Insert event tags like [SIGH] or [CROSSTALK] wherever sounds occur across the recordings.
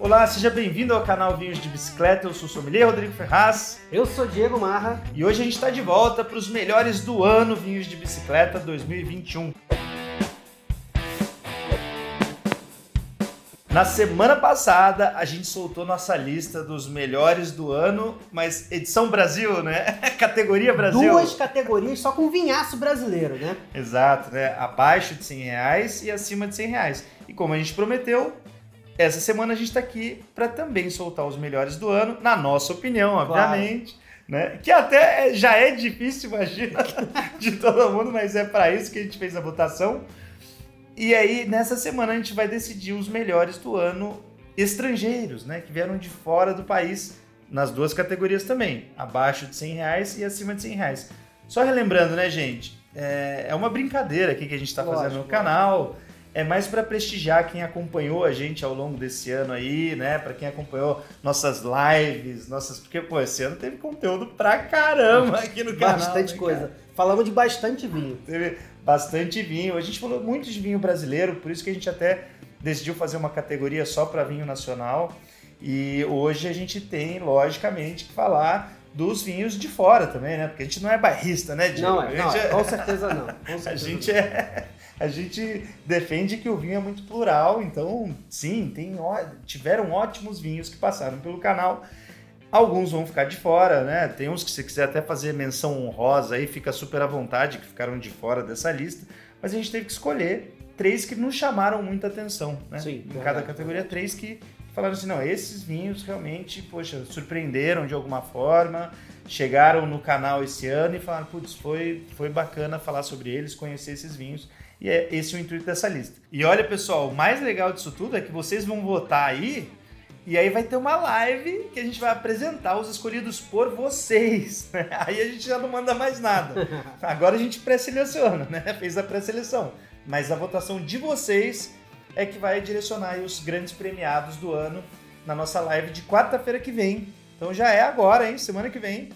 Olá, seja bem-vindo ao canal Vinhos de Bicicleta. Eu sou o sommelier Rodrigo Ferraz Eu sou Diego Marra. e hoje a gente está de volta para os melhores do ano Vinhos de Bicicleta 2021. Na semana passada a gente soltou nossa lista dos melhores do ano, mas edição Brasil, né? [LAUGHS] Categoria Brasil. Duas categorias só com vinhaço brasileiro, né? Exato, né? Abaixo de 100 reais e acima de 100 reais. E como a gente prometeu, essa semana a gente está aqui para também soltar os melhores do ano, na nossa opinião, obviamente. Né? Que até é- já é difícil, [LAUGHS] imagina, de todo mundo, mas é para isso que a gente fez a votação. E aí, nessa semana, a gente vai decidir os melhores do ano estrangeiros, né? Que vieram de fora do país, nas duas categorias também, abaixo de 100 reais e acima de 100 reais. Só relembrando, né, gente? É, é uma brincadeira aqui que a gente está fazendo Lógico, no canal. É mais para prestigiar quem acompanhou a gente ao longo desse ano aí, né? Para quem acompanhou nossas lives, nossas. Porque, pô, esse ano teve conteúdo pra caramba aqui no canal. Bastante né, coisa. cara? Falamos de bastante vinho. Teve bastante vinho. A gente falou muito de vinho brasileiro, por isso que a gente até decidiu fazer uma categoria só para vinho nacional. E hoje a gente tem, logicamente, que falar dos vinhos de fora também, né? Porque a gente não é barrista, né, Diego? Não a é, não, é, com certeza não. Com [LAUGHS] a certeza gente é. A gente defende que o vinho é muito plural, então sim, tem, tiveram ótimos vinhos que passaram pelo canal. Alguns vão ficar de fora, né? Tem uns que se quiser até fazer menção honrosa aí, fica super à vontade, que ficaram de fora dessa lista. Mas a gente teve que escolher três que nos chamaram muita atenção, né? Sim, em cada categoria, três que falaram assim, não, esses vinhos realmente, poxa, surpreenderam de alguma forma, chegaram no canal esse ano e falaram, putz, foi, foi bacana falar sobre eles, conhecer esses vinhos. E é esse o intuito dessa lista. E olha, pessoal, o mais legal disso tudo é que vocês vão votar aí e aí vai ter uma live que a gente vai apresentar os escolhidos por vocês. [LAUGHS] né? Aí a gente já não manda mais nada. [LAUGHS] Agora a gente pré-seleciona, né? [LAUGHS] Fez a pré-seleção. Mas a votação de vocês é que vai direcionar aí os grandes premiados do ano na nossa live de quarta-feira que vem. Então já é agora, hein? Semana que vem.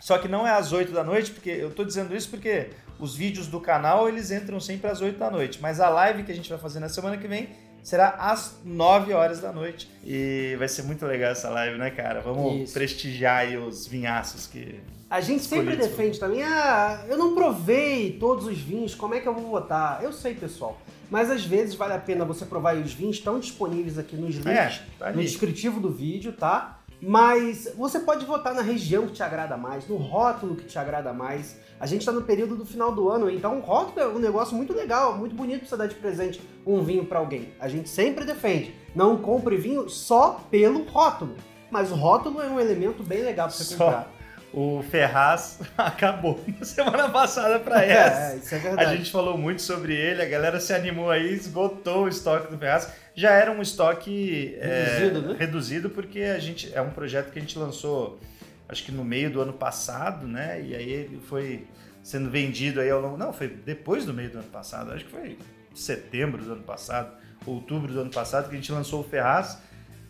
Só que não é às 8 da noite, porque eu tô dizendo isso porque os vídeos do canal eles entram sempre às 8 da noite. Mas a live que a gente vai fazer na semana que vem será às 9 horas da noite. E vai ser muito legal essa live, né, cara? Vamos Isso. prestigiar os vinhaços que. A gente sempre defende também, ah, eu não provei todos os vinhos, como é que eu vou votar? Eu sei, pessoal. Mas às vezes vale a pena você provar e os vinhos estão disponíveis aqui nos links, É, tá no descritivo do vídeo, tá? Mas você pode votar na região que te agrada mais, no rótulo que te agrada mais. A gente tá no período do final do ano, então o rótulo é um negócio muito legal, muito bonito pra você dar de presente um vinho pra alguém. A gente sempre defende, não compre vinho só pelo rótulo. Mas o rótulo é um elemento bem legal pra você Só comprar. o Ferraz [LAUGHS] acabou na [LAUGHS] semana passada pra essa. É, isso é A verdade. gente falou muito sobre ele, a galera se animou aí, esgotou o estoque do Ferraz. Já era um estoque é, Reduzido, né? reduzido porque a gente é um projeto que a gente lançou, acho que no meio do ano passado, né? E aí ele foi sendo vendido aí ao longo. Não, foi depois do meio do ano passado, acho que foi setembro do ano passado, outubro do ano passado, que a gente lançou o Ferraz,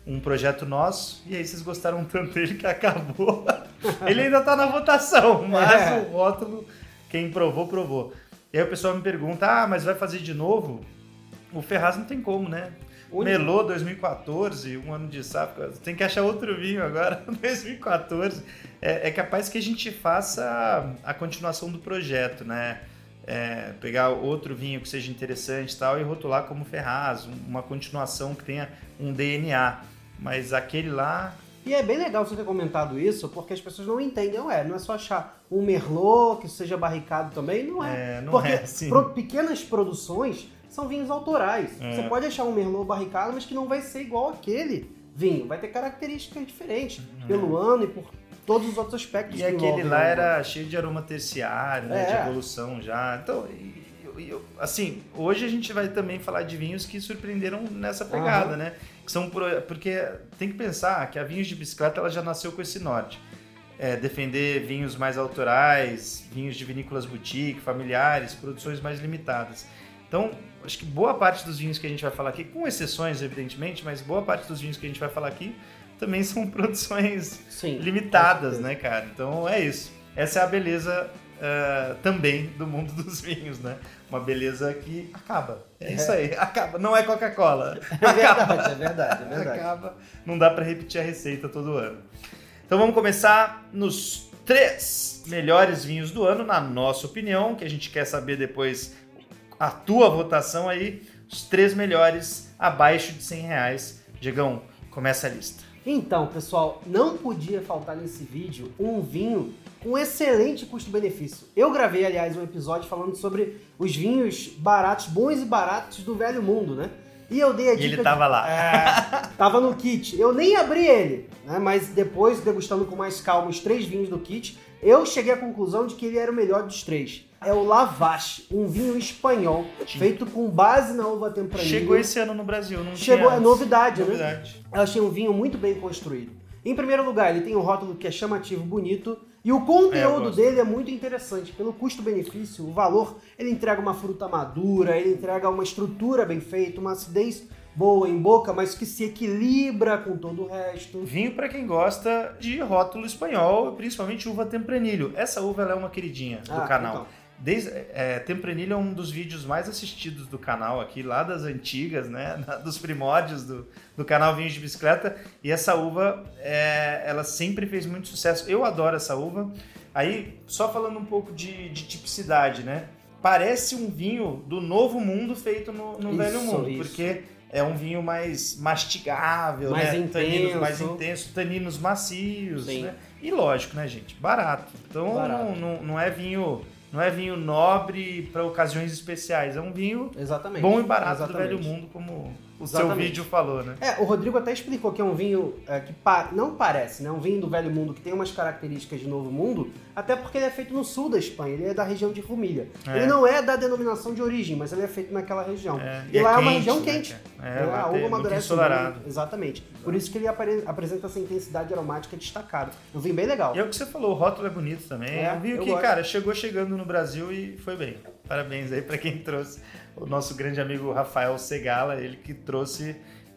um projeto nosso, e aí vocês gostaram [LAUGHS] tanto dele que acabou. [LAUGHS] ele ainda tá na votação, mas É. o rótulo, quem provou, provou. E aí o pessoal me pergunta: ah, mas vai fazer de novo? O Ferraz não tem como, né? Melô 2014, um ano de safra. Tem que achar outro vinho agora, [LAUGHS] 2014. É, é capaz que a gente faça a continuação do projeto, né? É, pegar outro vinho que seja interessante e tal e rotular como Ferraz, um- uma continuação que tenha um DNA. Mas aquele lá, E é bem legal você ter comentado isso, porque as pessoas não entendem. Ué, não é só achar um Merlot que seja barricado também, não é. é, não porque é assim. pro- pequenas produções são vinhos autorais. É. Você pode achar um Merlot barricado, mas que não vai ser igual aquele vinho. Vai ter características diferentes pelo ano e por todos os outros aspectos E que aquele lá era cheio de aroma terciário, né, É. de evolução já. Então, e- e- e- assim, hoje a gente vai também falar de vinhos que surpreenderam nessa pegada, Aham. né? Que são porque tem que pensar que a Vinhos de Bicicleta ela já nasceu com esse norte. É, defender vinhos mais autorais, vinhos de vinícolas boutique, familiares, produções mais limitadas. Então, acho que boa parte dos vinhos que a gente vai falar aqui, com exceções, evidentemente, mas boa parte dos vinhos que a gente vai falar aqui também são [LAUGHS] produções Sim. limitadas, né, cara? Então é isso. Essa é a beleza uh, também do mundo [LAUGHS] dos vinhos, né? Uma beleza que acaba. É, isso aí, acaba. Não é Coca-Cola. [LAUGHS] É verdade, é verdade, é verdade. Acaba. Não dá para repetir a receita todo ano. Então vamos começar nos três melhores vinhos do ano, na nossa opinião, que a gente quer saber depois a tua votação aí, os três melhores abaixo de 100 reais. Diegão, começa a lista. Então, pessoal, não podia faltar nesse vídeo um vinho com excelente custo-benefício. Eu gravei, aliás, um episódio falando sobre os vinhos baratos, bons e baratos do velho mundo, né? E eu dei a dica. E ele tava de... lá. É, tava no kit. Eu nem abri ele, né? Mas depois, degustando com mais calma os três vinhos do kit, eu cheguei à conclusão de que ele era o melhor dos três. É o Lavache, um vinho espanhol, feito com base na uva tempranilha. Chegou esse ano no Brasil, não Chegou, é novidade, novidade. né? Eu achei um vinho muito bem construído. Em primeiro lugar, ele tem um rótulo que é chamativo, bonito, e o conteúdo é, dele é muito interessante. Pelo custo-benefício, o valor, ele entrega uma fruta madura, ele entrega uma estrutura bem feita, uma acidez boa em boca, mas que se equilibra com todo o resto. Vinho para quem gosta de rótulo espanhol, principalmente uva tempranilho. Essa uva é uma queridinha do ah, canal. Então. Desde, é, Tempranilho é um dos vídeos mais assistidos do canal aqui, lá das antigas, né? [LAUGHS] Dos primórdios do, do canal Vinhos de Bicicleta. E essa uva, é, ela sempre fez muito sucesso. Eu adoro essa uva. Aí, só falando um pouco de, de tipicidade, né? Parece um vinho do novo mundo feito no, no isso, velho mundo. Isso. Porque é um vinho mais mastigável, mais né? Intenso. Taninos mais intenso, taninos macios, Sim. né? E lógico, né, gente? Barato. Então Barato. Não, não, é vinho não é vinho nobre para ocasiões especiais, é um vinho Exatamente. bom e barato Exatamente. do velho mundo, como o Exatamente. seu vídeo falou, né? É, o Rodrigo até explicou que é um vinho é, que pa não parece, né? Um vinho do velho mundo que tem umas características de novo mundo, até porque ele é feito no sul da Espanha, ele é da região de Rumilha. É. Ele não é da denominação de origem, mas ele é feito naquela região. É. E, e, lá é, uma região né? quente. É, é a uva amadurece muito. Exatamente. Por isso que ele apre apresenta essa intensidade aromática destacada. Um vinho bem legal. E é o que você falou, o rótulo é bonito também. É, um vinho que, gosto. cara, chegou chegando no Brasil e foi bem. Parabéns aí para quem trouxe o nosso grande amigo Rafael Segala, ele que trouxe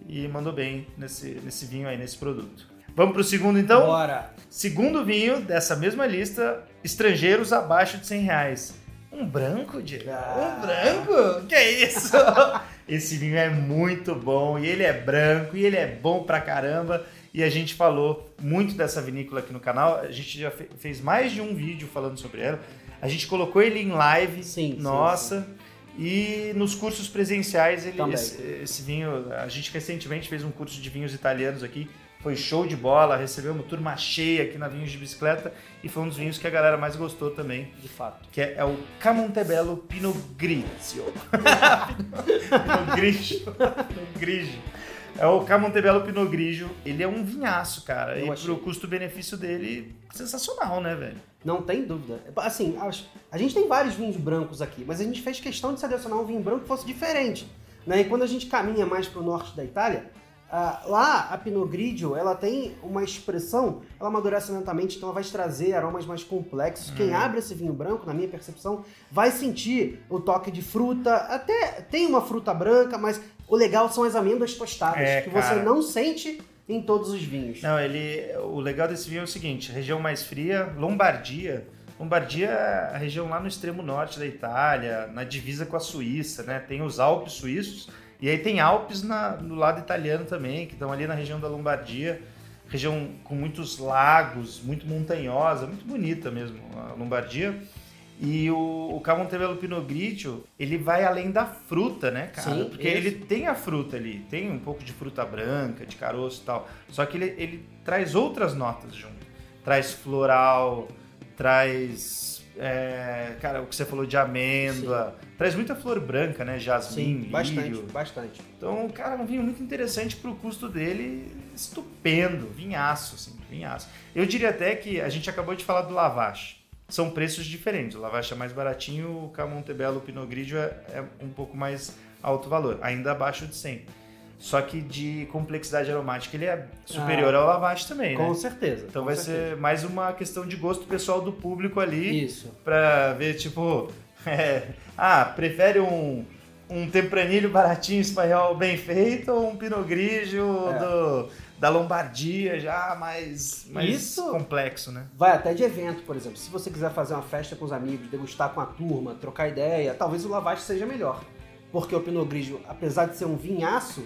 e mandou bem nesse, nesse vinho aí, nesse produto. Vamos pro segundo então? Bora! Segundo vinho dessa mesma lista, estrangeiros abaixo de 100 reais. Um branco, Diego? Ah. Um branco? Que é isso? [LAUGHS] Esse vinho é muito bom e ele é branco e ele é bom pra caramba. E a gente falou muito dessa vinícola aqui no canal. A gente já fez mais de um vídeo falando sobre ela. A gente colocou ele em live. Sim. Nossa. Sim, sim. E nos cursos presenciais, ele, esse, esse, vinho, a gente recentemente fez um curso de vinhos italianos aqui, foi show de bola, recebemos turma cheia aqui na Vinhos de Bicicleta e foi um dos vinhos que a galera mais gostou também. De fato. Que é, é o Camontebello Pinot Grigio. [LAUGHS] Pinot Grigio. Pinot Grigio. É o Camontebello Pinot Grigio. Ele é um vinhaço, cara. Eu e achei. pro custo-benefício dele, sensacional, né, velho? Não tem dúvida. Assim, a gente tem vários vinhos brancos aqui, mas a gente fez questão de selecionar um vinho branco que fosse diferente. Né? E quando a gente caminha mais para o norte da Itália, uh, lá a Pinot Grigio ela tem uma expressão, ela amadurece lentamente, então ela vai trazer aromas mais complexos. Hum. Quem abre esse vinho branco, na minha percepção, vai sentir o toque de fruta. Até tem uma fruta branca, mas o legal são as amêndoas tostadas, é, que cara. você não sente em todos os vinhos. Não, ele. O legal desse vinho é o seguinte: região mais fria, Lombardia. Lombardia é a região lá no extremo norte da Itália, na divisa com a Suíça, né? Tem os Alpes suíços e aí tem Alpes na, no lado italiano também, que estão ali na região da Lombardia, região com muitos lagos, muito montanhosa, muito bonita mesmo a Lombardia. E o, o Camontebello Pinot Grigio, ele vai além da fruta, né, cara? Sim, Porque esse. ele tem a fruta ali, tem um pouco de fruta branca, de caroço e tal. Só que ele, ele traz outras notas junto. Traz floral, traz... É, cara, o que você falou de amêndoa. Sim. Traz muita flor branca, né? Jasmim, Sim, bastante, lírio. bastante. Então, cara, um vinho muito interessante pro custo dele, estupendo. Vinhaço, assim, vinhaço. Eu diria até que a gente acabou de falar do Lavache são preços diferentes. O Lavache é mais baratinho, o Camontebello, o Pinot Grigio é, é, um pouco mais alto valor, ainda abaixo de 100. Só que de complexidade aromática ele é superior ah, ao Lavache também, com né? Certeza, então com vai certeza. ser mais uma questão de gosto pessoal do público ali. Isso. Pra ver, tipo... [LAUGHS] É, ah, prefere um, um tempranilho baratinho espanhol bem feito ou um Pinot Grigio é. do da Lombardia, já mais, mais Isso. complexo, né? Vai até de evento, por exemplo. Se você quiser fazer uma festa com os amigos, degustar com a turma, trocar ideia, talvez o Lavache seja melhor. Porque o Pinot Grigio, apesar de ser um vinhaço,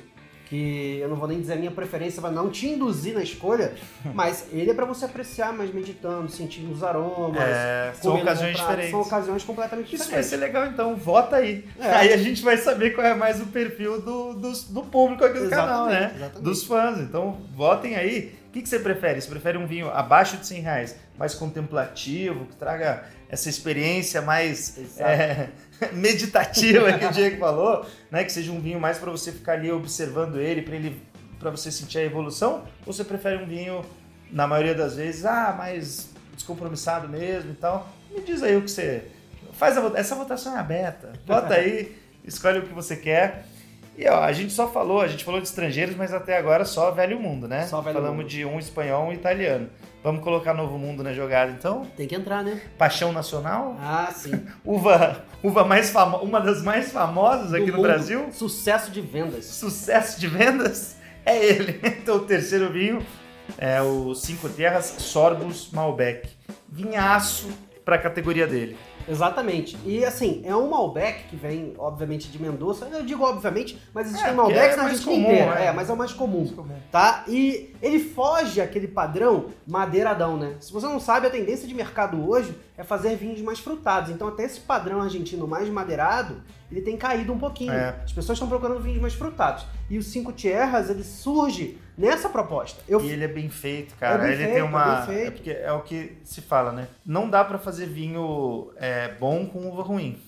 que eu não vou nem dizer a minha preferência, vai não te induzir na escolha, [LAUGHS] mas ele é pra você apreciar mais meditando, sentindo os aromas. É, são ocasiões prato. diferentes. São ocasiões completamente Isso vai diferentes. ser legal, então. Vota aí. É. Aí a gente vai saber qual é mais o perfil do, do, do público aqui do canal, Exatamente, né? exatamente. Dos fãs. Então, votem aí. O que, que você prefere? Você prefere um vinho abaixo de 100 reais, mais contemplativo, que traga essa experiência mais é, [LAUGHS] meditativa que o Diego falou, né? Que seja um vinho mais para você ficar ali observando ele, para ele, para você sentir a evolução? Ou você prefere um vinho, na maioria das vezes, ah, mais descompromissado mesmo e tal? Me diz aí o que você faz a essa votação é aberta. Bota aí, [LAUGHS] escolhe o que você quer. E ó, a gente só falou, a gente falou de estrangeiros, mas até agora só velho mundo, né? Só velho Falamos mundo. de um espanhol e um italiano. Vamos colocar novo mundo na jogada, então? Tem que entrar, né? Paixão nacional? Ah, sim. [LAUGHS] Uva, uva mais famo... uma das mais famosas aqui Do no mundo. Brasil. Sucesso de vendas. Sucesso de vendas [LAUGHS] é ele. Então, o terceiro vinho é o Cinco Terras Sorbus Malbec. Vinhaço para a categoria dele. Exatamente. E assim, é um Malbec que vem, obviamente, de Mendoza. Eu digo obviamente, mas existem É, Malbecs é na mais Argentina comum, inteira. é. É, mas é o mais comum. Tá? E ele foge aquele padrão madeiradão, né? Se você não sabe, a tendência de mercado hoje é fazer vinhos mais frutados. Então, até esse padrão argentino mais madeirado, ele tem caído um pouquinho. É. As pessoas estão procurando vinhos mais frutados. E o Cinco Tierras, ele surge nessa proposta. Eu E ele é bem feito, cara. É bem ele feito, tem uma. é bem feito. É porque é o que se fala, né? Não dá pra fazer vinho é, bom com uva ruim.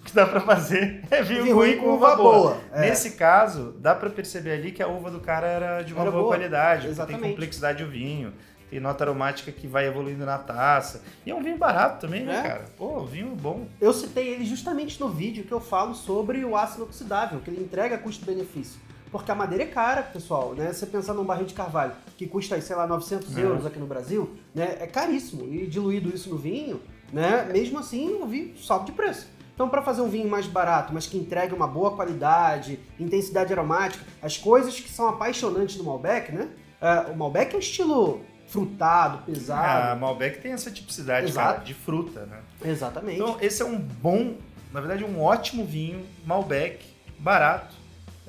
O que dá pra fazer é vinho, Vinho ruim ruim com uva boa. É. Nesse caso, dá pra perceber ali que a uva do cara era de uma Era boa, boa. qualidade, porque tem Exatamente. complexidade o vinho, tem nota aromática que vai evoluindo na taça. E é um vinho barato também, né, É. cara? Pô, vinho bom. Eu citei ele justamente no vídeo que eu falo sobre o ácido oxidável, que ele entrega custo-benefício. Porque a madeira é cara, pessoal, né? Você pensar num barril de carvalho que custa, sei lá, 900 É. euros aqui no Brasil, né? É caríssimo. E diluído isso no vinho, né? Mesmo assim, o vinho sobe de preço. Então, para fazer um vinho mais barato, mas que entregue uma boa qualidade, intensidade aromática, as coisas que são apaixonantes do Malbec, né? É, o Malbec é um estilo frutado, A pesado. Malbec tem essa tipicidade, cara, de fruta, né? Exatamente. Então, esse é um bom, na verdade, um ótimo vinho, Malbec, barato,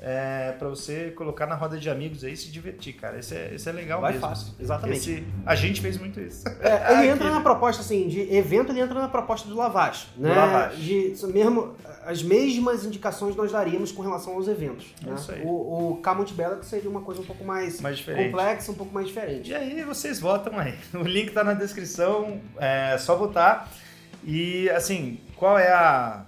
é, para você colocar na roda de amigos aí e se divertir, cara. Esse é, esse é legal Vai mesmo. fácil, exatamente. Esse, a gente fez muito isso. É, ele [LAUGHS] entra na proposta, assim, de evento, ele entra na proposta do Lavage, né? Do Lavage. De, mesmo, as mesmas indicações nós daríamos com relação aos eventos. É né? isso aí. O, o Camont Bella que seria uma coisa um pouco mais, Mais complexa, um pouco mais diferente. E aí vocês votam aí. [LAUGHS] O link tá na descrição, é só votar. E assim, qual é a.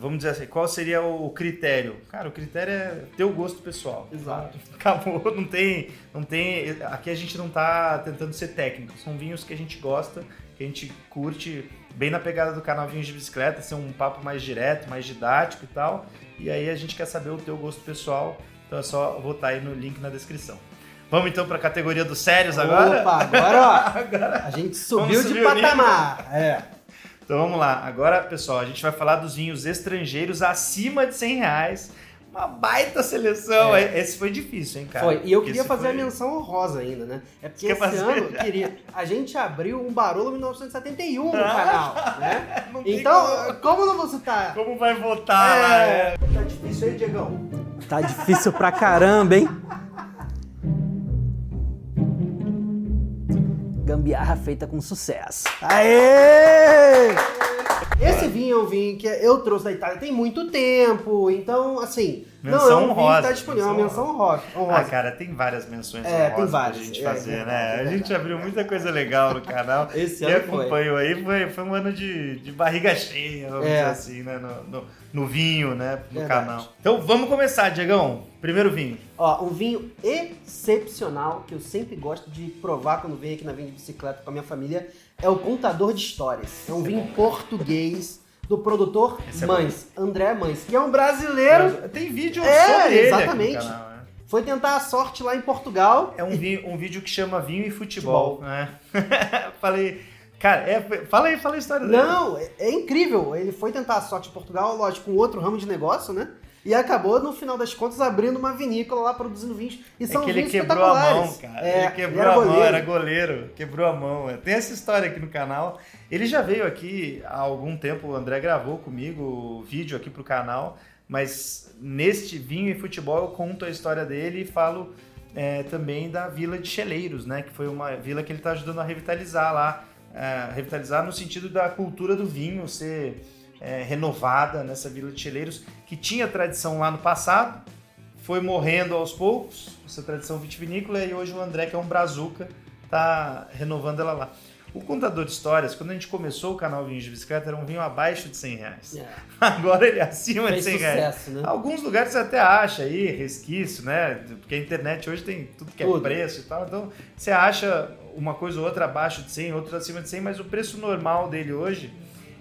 Vamos dizer assim, qual seria o critério? Cara, o critério é teu gosto pessoal. Exato. [LAUGHS] Acabou, não tem, não tem. Aqui a gente não tá tentando ser técnico. São vinhos que a gente gosta, que a gente curte, bem na pegada do canal Vinhos de Bicicleta, ser um papo mais direto, mais didático e tal. E aí a gente quer saber o teu gosto pessoal, então é só votar aí no link na descrição. Vamos então para a categoria dos sérios agora? Opa, agora, ó, [LAUGHS] a gente subiu de patamar. É. Então vamos lá. Agora, pessoal, a gente vai falar dos vinhos estrangeiros acima de 100 reais. Uma baita seleção. Esse foi difícil, hein, cara? É. Foi. E eu Porque queria fazer foi- a menção honrosa ainda, né? É porque Quer esse fazer? ano eu queria. A gente abriu um Barolo 1971 no Ah. canal, né? [LAUGHS] Então, como não vou citar? Como vai votar lá? É. É. Tá difícil aí, Diegão? Tá difícil pra caramba, hein? Gambiarra feita com sucesso. Aê! Esse vinho é um vinho que eu trouxe da Itália tem muito tempo, então, assim, não Menção é um vinho honrosa, que tá disponível, é uma menção menção honrosa. Ah, honrosa. cara, tem várias menções É, tem honrosas pra várias. gente É, fazer, é né? é A gente abriu muita coisa legal no canal. Esse Quem ano foi. acompanhou aí foi, foi um ano de, de barriga cheia, vamos É. dizer assim, né? No, no, no vinho, né? No Verdade. canal. Então vamos começar, Diegão. Primeiro vinho. Ó, um vinho excepcional que eu sempre gosto de provar quando venho aqui na Vinha de Bicicleta com a minha família é o Contador de Histórias. É um vinho português do produtor Esse é Mães, André Mães, que é um brasileiro, Tem vídeo É, sobre ele exatamente. aqui no canal, né? foi tentar a sorte lá em Portugal. É um, vi- um vídeo que chama Vinho e Futebol, né? [LAUGHS] Falei, cara, é, fala aí, fala a história dele. Não, é, é incrível. Ele foi tentar a sorte em Portugal, lógico, com outro ramo de negócio, né? E acabou, no final das contas, abrindo uma vinícola lá, produzindo vinhos. E são é que ele vinhos quebrou a mão, cara. É, ele quebrou era a mão, goleiro. era goleiro. Quebrou a mão. Tem essa história aqui no canal. Ele já veio aqui há algum tempo, o André gravou comigo o vídeo aqui pro canal. Mas neste Vinho e Futebol eu conto a história dele e falo é, também da Vila de Cheleiros, né? Que foi uma vila que ele está ajudando a revitalizar lá. É, revitalizar no sentido da cultura do vinho ser é, renovada nessa Vila de Cheleiros, que tinha tradição lá no passado, foi morrendo aos poucos, essa tradição vitivinícola, e hoje o André, que é um brazuca, tá renovando ela lá. O contador de histórias, quando a gente começou o canal Vinhos de Bicicleta, era um vinho abaixo de 100 reais. É, Agora ele é acima fez de 100 reais. sucesso, né? Alguns lugares você até acha aí, resquício, né? Porque a internet hoje tem tudo que é Tudo. preço e tal. Então você acha uma coisa ou outra abaixo de 100, outra acima de 100, mas o preço normal dele hoje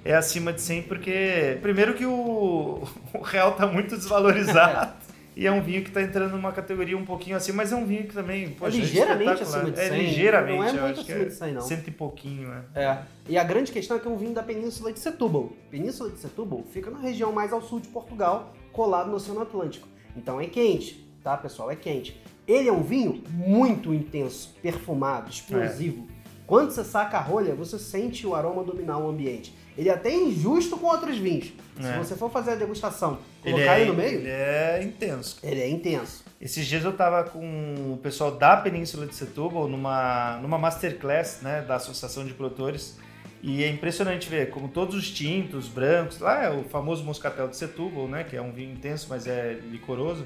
é acima de 100 porque, primeiro que o, [LAUGHS] o real tá muito desvalorizado. [LAUGHS] E é um vinho que está entrando numa categoria um pouquinho assim, mas é um vinho que também, poxa, ligeiramente espetacular. acima de 100, É ligeiramente, não é eu muito acho que acima é de 100 não. cento e pouquinho, né? É. E a grande questão é que é um vinho da Península de Setúbal. Península de Setúbal fica na região mais ao sul de Portugal, colado no Oceano Atlântico. Então é quente, tá, pessoal? É quente. Ele é um vinho muito intenso, perfumado, explosivo. Quando você saca a rolha, você sente o aroma dominar o ambiente. Ele é até injusto com outros vinhos. Se É. você for fazer a degustação, Ele colocar é, ele no meio, ele é intenso. ele é intenso. Esses dias eu tava com o pessoal da Península de Setúbal numa, numa masterclass né, da Associação de Produtores. E é impressionante ver como todos os tintos, brancos, lá é o famoso moscatel de Setúbal, né, que é um vinho intenso, mas é licoroso.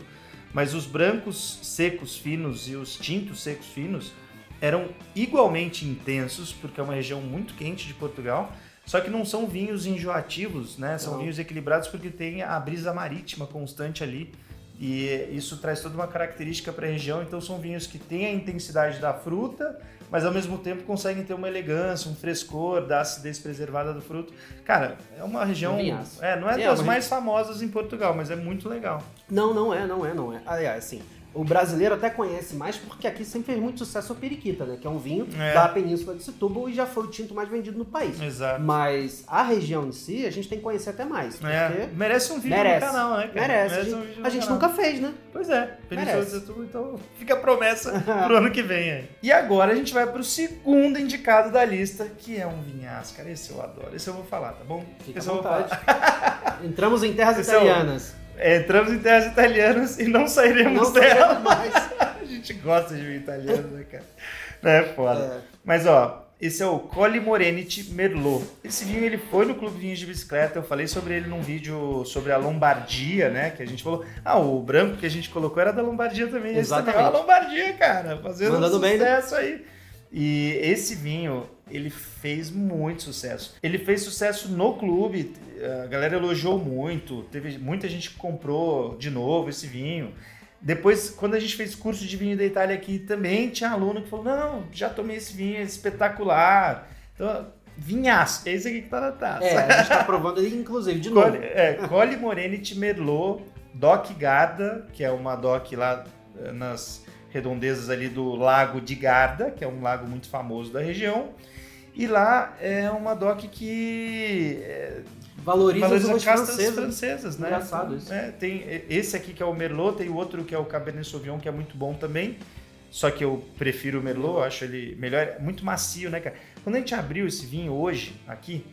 Mas os brancos secos finos e os tintos secos finos eram igualmente intensos, porque é uma região muito quente de Portugal. Só que não são vinhos enjoativos, né? São Não. vinhos equilibrados porque tem a brisa marítima constante ali. E isso traz toda uma característica para a região. Então são vinhos que têm a intensidade da fruta, mas ao mesmo tempo conseguem ter uma elegância, um frescor, da acidez preservada do fruto. Cara, é uma região. É, não é, É, das mais famosas em Portugal, mas é muito legal. Não, não é, não é, não é. Aliás, assim, o brasileiro até conhece mais porque aqui sempre fez muito sucesso a periquita, né? Que é um vinho É. da Península de Setúbal e já foi o tinto mais vendido no país. Exato. Mas a região em si, a gente tem que conhecer até mais. É, merece um vídeo merece. no canal, né, cara? merece. A um gente, no a gente nunca fez, né? Pois é, Península Merece. de Setúbal, então fica a promessa [LAUGHS] pro ano que vem. aí. E agora a gente vai pro segundo indicado da lista, que é um vinhaço, cara. Esse eu adoro, esse eu vou falar, tá bom? Fica esse à vontade. [LAUGHS] Entramos em terras Esse é o- italianas. É, entramos em terras italianas e não sairemos Não dela. mais. [LAUGHS] A gente gosta de vinho italiano, né, cara? Não é foda. É. Mas ó, esse é o Colli Moreniti Merlot. Esse vinho ele foi no Clube Vinhos de Bicicleta. Eu falei sobre ele num vídeo sobre a Lombardia, né? Que a gente falou. Ah, o branco que a gente colocou era da Lombardia também. Esse também é Exatamente. a Lombardia, cara. Fazendo Mandando um bem, né? sucesso aí. E esse vinho, ele fez muito sucesso. Ele fez sucesso no clube, a galera elogiou muito, teve muita gente que comprou de novo esse vinho. Depois, quando a gente fez curso de vinho da Itália aqui, também tinha aluno que falou: Não, já tomei esse vinho, é espetacular. Então, vinhaço, é isso aqui que tá na taça. É, a gente tá provando ele, inclusive, de novo. Colli, é, Colli Moreniti Merlot, Doc Garda, que é uma doc lá eh, nas redondezas ali do Lago de Garda, que é um lago muito famoso da região. E lá é uma doc que é, Valoriza, valoriza as castas francesas. francesas, né? Engraçado isso. É, tem esse aqui que é o Merlot, tem outro que é o Cabernet Sauvignon, que é muito bom também. Só que eu prefiro o Merlot, acho ele melhor, é muito macio, né, cara? Quando a gente abriu esse vinho hoje, aqui,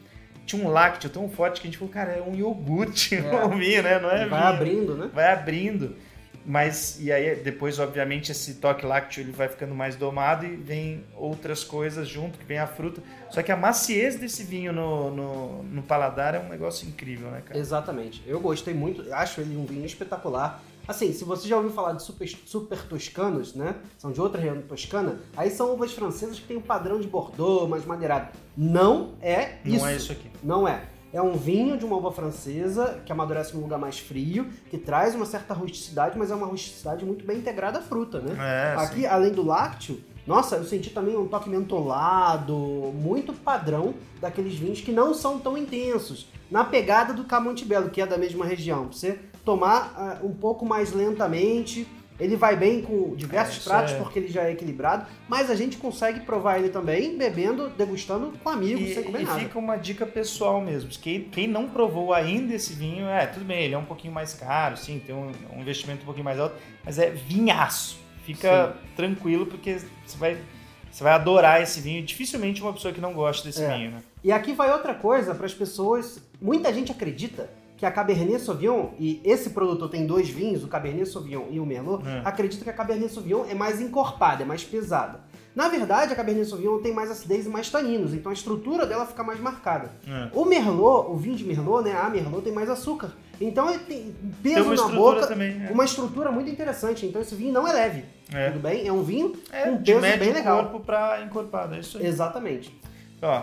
tinha um lácteo tão forte que a gente falou, cara, é um iogurte [LAUGHS] É. o vinho, né? Não é Vai vinho. abrindo, né? Vai abrindo. Mas, e aí depois, obviamente, esse toque lácteo ele vai ficando mais domado e vem outras coisas junto, que vem a fruta. Só que a maciez desse vinho no, no, no paladar é um negócio incrível, né, cara? Exatamente. Eu gostei muito, acho ele um vinho espetacular. Assim, se você já ouviu falar de super, super toscanos, né? São de outra região toscana, aí são uvas francesas que tem um padrão de Bordeaux, mais madeirado. Não é Não isso. é isso aqui. Não é. É um vinho de uma uva francesa que amadurece num lugar mais frio, que traz uma certa rusticidade, mas é uma rusticidade muito bem integrada à fruta, né? É, Aqui, sim. além do lácteo, nossa, eu senti também um toque mentolado, muito padrão daqueles vinhos que não são tão intensos. Na pegada do Camontebello, que é da mesma região. Pra você tomar ah, um pouco mais lentamente Ele vai bem com diversos É, pratos é. porque ele já é equilibrado, mas a gente consegue provar ele também bebendo, degustando com amigos, E, sem comer e nada. fica uma dica pessoal mesmo. Quem, quem não provou ainda esse vinho, é, tudo bem, ele é um pouquinho mais caro, sim, tem um, um investimento um pouquinho mais alto, mas é vinhaço. Fica tranquilo, porque você vai, você vai adorar esse vinho. Dificilmente uma pessoa que não gosta desse É. vinho, né? E aqui vai outra coisa para as pessoas. Muita gente acredita que a Cabernet Sauvignon, e esse produtor tem dois vinhos, o Cabernet Sauvignon e o Merlot, É. acredita que a Cabernet Sauvignon é mais encorpada, é mais pesada. Na verdade, a Cabernet Sauvignon tem mais acidez e mais taninos, então a estrutura dela fica mais marcada. É. O Merlot, o vinho de Merlot, né, a Merlot tem mais açúcar. Então ele tem peso Tem na boca, também. É. uma estrutura muito interessante. Então esse vinho não é leve, É. tudo bem? É um vinho É, com de peso bem legal. corpo pra encorpado, é isso aí. Exatamente. Ó,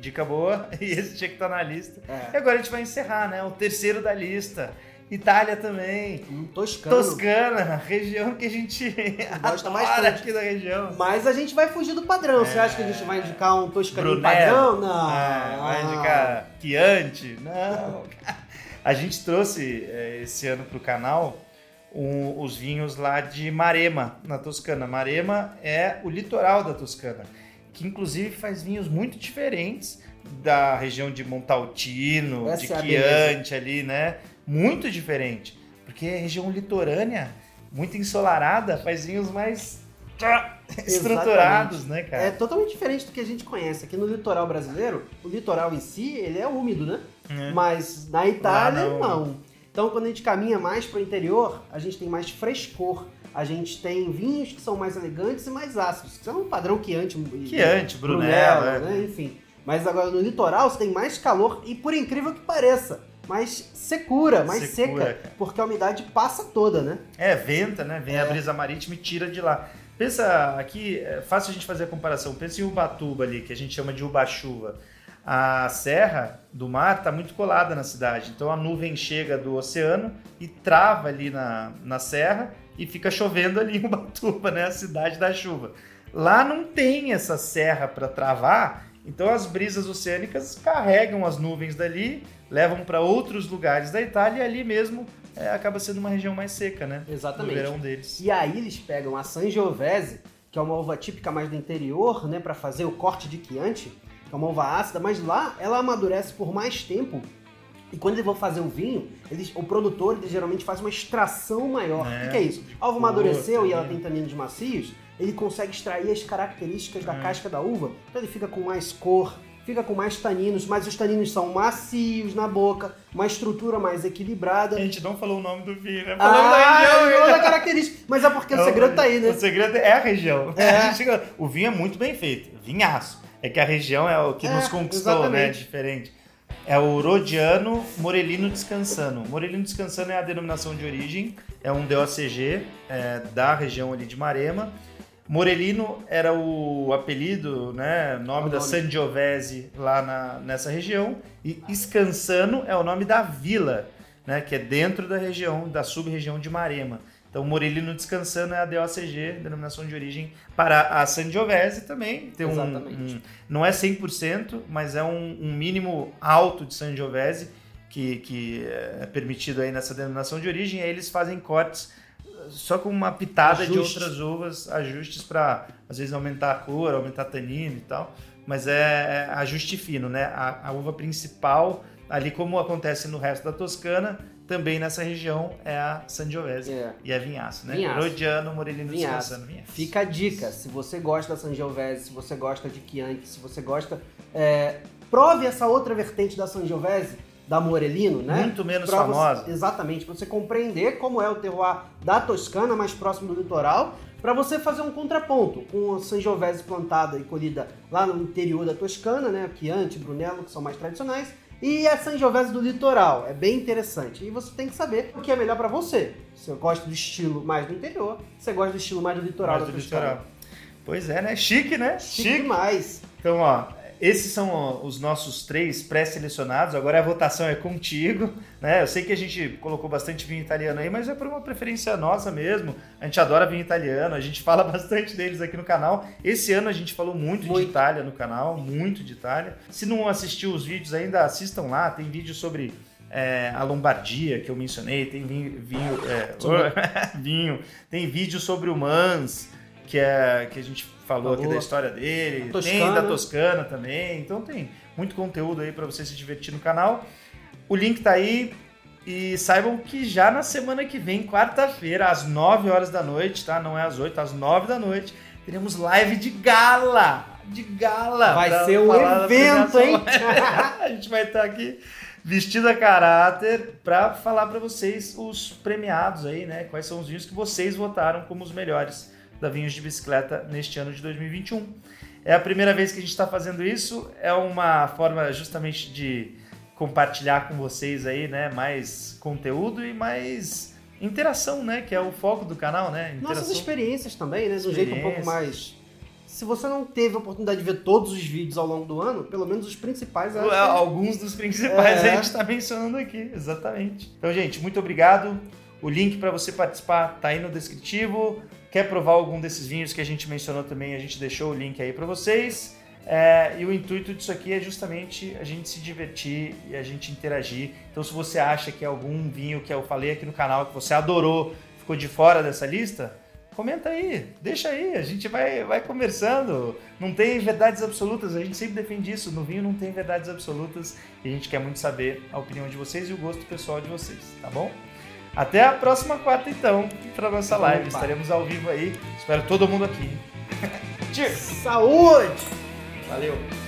dica boa, [LAUGHS] e esse tinha que estar na lista. E É. agora a gente vai encerrar, né? O terceiro da lista. Itália também. Um toscano. Toscana, região que a gente [LAUGHS] Gosta bastante. aqui da região. Mas a gente vai fugir do padrão. Você acha que a gente vai indicar um toscaninho Brunello. padrão? Não. É, vai indicar Chianti? Não. [LAUGHS] A gente trouxe é, esse ano para o canal um- os vinhos lá de Marema, na Toscana. Marema é o litoral da Toscana, que inclusive faz vinhos muito diferentes da região de Montaltino, Essa de é. Chianti ali, né? Muito diferente, porque é região litorânea, muito ensolarada, faz vinhos mais estruturados, né, cara? É totalmente diferente do que a gente conhece. Aqui no litoral brasileiro, o litoral em si, ele é úmido, né? É. Mas na Itália, não. não. Então, quando a gente caminha mais para o interior, a gente tem mais frescor. A gente tem vinhos que são mais elegantes e mais ácidos. Que são um padrão Chianti. e- Chianti, Brunello, é. né? Enfim. Mas agora no litoral você tem mais calor e, por incrível que pareça, mais secura, mais Secura, seca. cara. Porque a umidade passa toda, né? É, venta, né? Vem É. a brisa marítima e tira de lá. Pensa aqui, é fácil a gente fazer a comparação. Pensa em Ubatuba ali, que a gente chama de Ubachuva. A serra do mar está muito colada na cidade, então a nuvem chega do oceano e trava ali na, na serra e fica chovendo ali em Ubatuba, né? A cidade da chuva. Lá não tem essa serra para travar, então as brisas oceânicas carregam as nuvens dali, levam para outros lugares da Itália e ali mesmo é, acaba sendo uma região mais seca, né? No Exatamente. verão deles. E aí eles pegam a Sangiovese, que é uma uva típica mais do interior, né, para fazer o corte de Chianti, que é uma uva ácida, mas lá ela amadurece por mais tempo. E quando eles vão fazer o vinho, eles, o produtor ele geralmente faz uma extração maior. É, o que, que é isso? A uva amadureceu e ela tem taninos macios, ele consegue extrair as características da É. casca da uva, então ele fica com mais cor, fica com mais taninos, mas os taninos são macios na boca, uma estrutura mais equilibrada. A gente não falou o nome do vinho, né? Da Ah, região, ele falou né? da característica. Mas é porque o segredo tá aí, né? O segredo é a região. É. A o vinho é muito bem feito, vinhaço. É que a região é o que É, nos conquistou, né? exatamente. Diferente. É o Rodiano Morelino Descansano. Morelino Descansano é a denominação de origem, é um DOCG é, da região ali de Marema. Morelino era o apelido, né, nome O da. Sangiovese lá na, nessa região. E Scansano é o nome da vila, né, que é dentro da região, da sub-região de Marema. Então, Morelino Descansano é a DOCG, denominação de origem para a Sangiovese também. Tem um, Exatamente. um- não é 100%, mas é um, um mínimo alto de Sangiovese que, que é permitido aí nessa denominação de origem. Aí eles fazem cortes eh, só com uma pitada de Ajustes. outras uvas, ajustes para às vezes aumentar a cor, aumentar tanino e tal. Mas é, é ajuste fino, né? A, a uva principal, ali como acontece no resto da Toscana, também nessa região é a Sangiovese. É. E é vinhaço, né? Vinhaço. Rodiano, Morelino Vinhaço. Descansano, vinhaço. Fica a dica, se você gosta da Sangiovese, se você gosta de Chianti, se você gosta... é, prove essa outra vertente da Sangiovese, da Morelino, né? Muito menos Pra famosa. Você, exatamente, pra você compreender como é o terroir da Toscana, mais próximo do litoral, para você fazer um contraponto com a Sangiovese plantada e colhida lá no interior da Toscana, né? Chianti, Brunello, que são mais tradicionais, e a Sangiovese do litoral. É bem interessante. E você tem que saber o que é melhor para você. Você gosta do estilo mais do interior, você gosta do estilo mais do litoral Mais da do litoral. Pois é, né? Chique, né? Chique demais. Então, ó, esses são os nossos três pré-selecionados. Agora a votação é contigo, né? Eu sei que a gente colocou bastante vinho italiano aí, mas é por uma preferência nossa mesmo. A gente adora vinho italiano, a gente [LAUGHS] fala bastante deles aqui no canal. Esse ano a gente falou muito, Muito. de Itália no canal, muito de Itália. Se não assistiu os vídeos ainda, assistam lá. Tem vídeo sobre é, a Lombardia, que eu mencionei, tem vinho, vinho, é, [LAUGHS] vinho, tem vídeo sobre o Mans, que, é, que a gente falou, falou. aqui da história dele, tem da Toscana também, então tem muito conteúdo aí para você se divertir no canal. O link tá aí e saibam que já na semana que vem, quarta-feira, às 9 horas da noite, tá? Não é às 8, às 9 da noite, teremos live de gala! De gala! Vai ser um evento, hein? [LAUGHS] a gente vai estar aqui vestido a caráter para falar para vocês os premiados aí, né? Quais são os vinhos que vocês votaram como os melhores da Vinhos de Bicicleta neste ano de 2021. É a primeira vez que a gente está fazendo isso, é uma forma justamente de compartilhar com vocês aí, né, mais conteúdo e mais interação, né, que é o foco do canal, né? Interação. Nossas experiências também, né, de um jeito um pouco mais se você não teve a oportunidade de ver todos os vídeos ao longo do ano, pelo menos os principais. Acho Alguns dos principais é. a gente está mencionando aqui, exatamente. Então, gente, muito obrigado. O link para você participar tá aí no descritivo. Quer provar algum desses vinhos que a gente mencionou também, a gente deixou o link aí para vocês. É, e o intuito disso aqui é justamente a gente se divertir e a gente interagir. Então, se você acha que é algum vinho que eu falei aqui no canal que você adorou ficou de fora dessa lista, comenta aí, deixa aí, a gente vai, vai conversando. Não tem verdades absolutas, a gente sempre defende isso. No vinho não tem verdades absolutas e a gente quer muito saber a opinião de vocês e o gosto pessoal de vocês, tá bom? Até a próxima quarta, então, para nossa live. Estaremos ao vivo aí. Espero todo mundo aqui. [LAUGHS] Cheers! Saúde! Valeu!